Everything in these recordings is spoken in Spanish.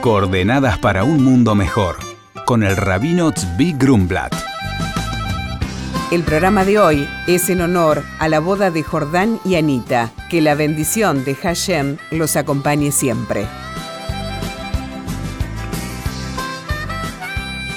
Coordenadas para un mundo mejor, con el rabino Tzvi Grumblat. El programa de hoy es en honor a la boda de Jordán y Anita. Que la bendición de Hashem los acompañe siempre.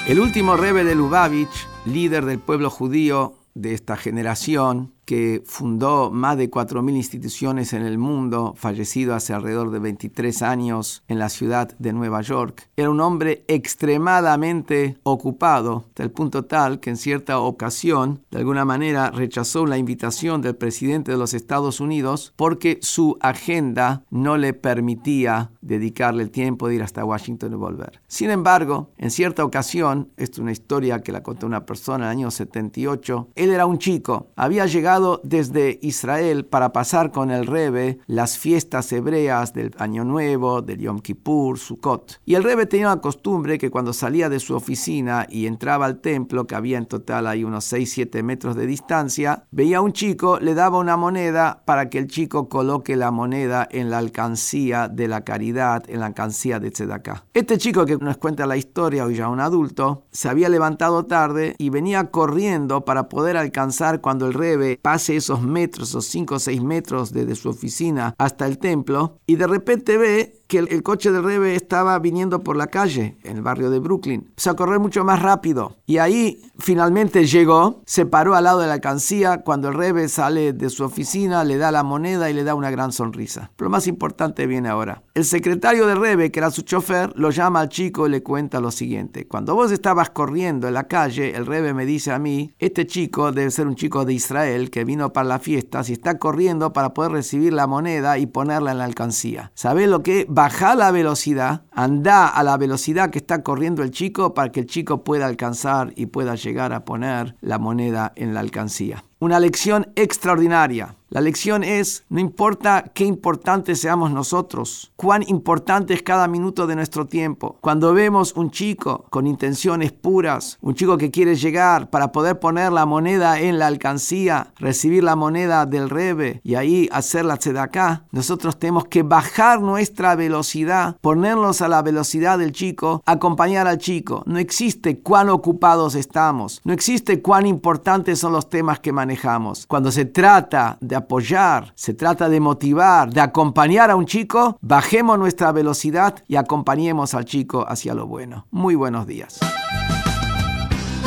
El último rebe de Lubavitch, líder del pueblo judío de esta generación, que fundó más de 4.000 instituciones en el mundo, fallecido hace alrededor de 23 años en la ciudad de Nueva York. Era un hombre extremadamente ocupado, hasta el punto tal que en cierta ocasión, de alguna manera, rechazó la invitación del presidente de los Estados Unidos porque su agenda no le permitía dedicarle el tiempo de ir hasta Washington y volver. Sin embargo, en cierta ocasión, esto es una historia que la contó una persona en el año 78, él era un chico, había llegado desde Israel para pasar con el Rebe las fiestas hebreas del Año Nuevo, del Yom Kippur, Sukkot. Y el Rebe tenía la costumbre que cuando salía de su oficina y entraba al templo, que había en total ahí unos 6-7 metros de distancia, veía a un chico, le daba una moneda para que el chico coloque la moneda en la alcancía de la caridad, en la alcancía de Tzedakah. Este chico que nos cuenta la historia, hoy ya un adulto, se había levantado tarde y venía corriendo para poder alcanzar cuando el Rebe pase esos metros, esos 5 o 6 metros desde su oficina hasta el templo, y de repente ve que el, coche de Rebe estaba viniendo por la calle, en el barrio de Brooklyn. Empezó a correr mucho más rápido. Y ahí finalmente llegó, se paró al lado de la alcancía. Cuando el Rebe sale de su oficina, le da la moneda y le da una gran sonrisa. Pero lo más importante viene ahora. El secretario de Rebe, que era su chofer, lo llama al chico y le cuenta lo siguiente. Cuando vos estabas corriendo en la calle, el Rebe me dice a mí, este chico debe ser un chico de Israel que vino para la fiesta, y está corriendo para poder recibir la moneda y ponerla en la alcancía. ¿Sabés lo que baja la velocidad, anda a la velocidad que está corriendo el chico para que el chico pueda alcanzar y pueda llegar a poner la moneda en la alcancía. Una lección extraordinaria. La lección es, no importa qué importantes seamos nosotros, cuán importante es cada minuto de nuestro tiempo. Cuando vemos un chico con intenciones puras, un chico que quiere llegar para poder poner la moneda en la alcancía, recibir la moneda del rebe y ahí hacer la acá, nosotros tenemos que bajar nuestra velocidad, ponernos a la velocidad del chico, acompañar al chico. No existe cuán ocupados estamos, no existe cuán importantes son los temas que manejamos. Cuando se trata de apoyar, se trata de motivar, de acompañar a un chico, bajemos nuestra velocidad y acompañemos al chico hacia lo bueno. Muy buenos días.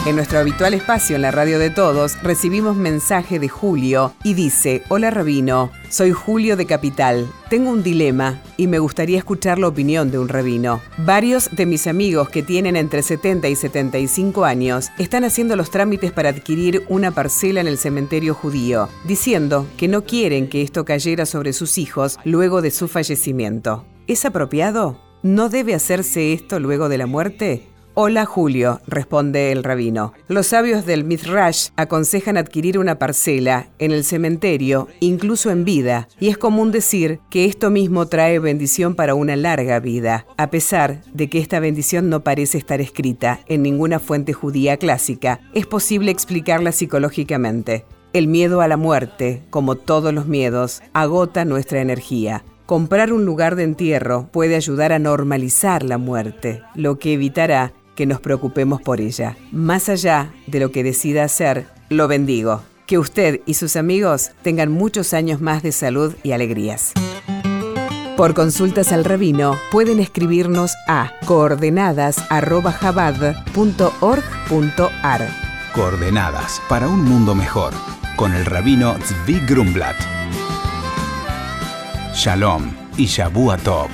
En nuestro habitual espacio en la radio de todos recibimos mensaje de Julio y dice, hola rabino, soy Julio de Capital, tengo un dilema y me gustaría escuchar la opinión de un rabino. Varios de mis amigos que tienen entre 70 y 75 años están haciendo los trámites para adquirir una parcela en el cementerio judío, diciendo que no quieren que esto cayera sobre sus hijos luego de su fallecimiento. ¿Es apropiado? ¿No debe hacerse esto luego de la muerte? Hola Julio, responde el rabino. Los sabios del Midrash aconsejan adquirir una parcela en el cementerio, incluso en vida, y es común decir que esto mismo trae bendición para una larga vida, a pesar de que esta bendición no parece estar escrita en ninguna fuente judía clásica, es posible explicarla psicológicamente. El miedo a la muerte, como todos los miedos, agota nuestra energía. Comprar un lugar de entierro puede ayudar a normalizar la muerte, lo que evitará que nos preocupemos por ella. Más allá de lo que decida hacer, lo bendigo. Que usted y sus amigos tengan muchos años más de salud y alegrías. Por consultas al rabino pueden escribirnos a coordenadas.jabad.org.ar. Coordenadas para un mundo mejor con el rabino Zvi Grumblat. Shalom y Shabu Tov.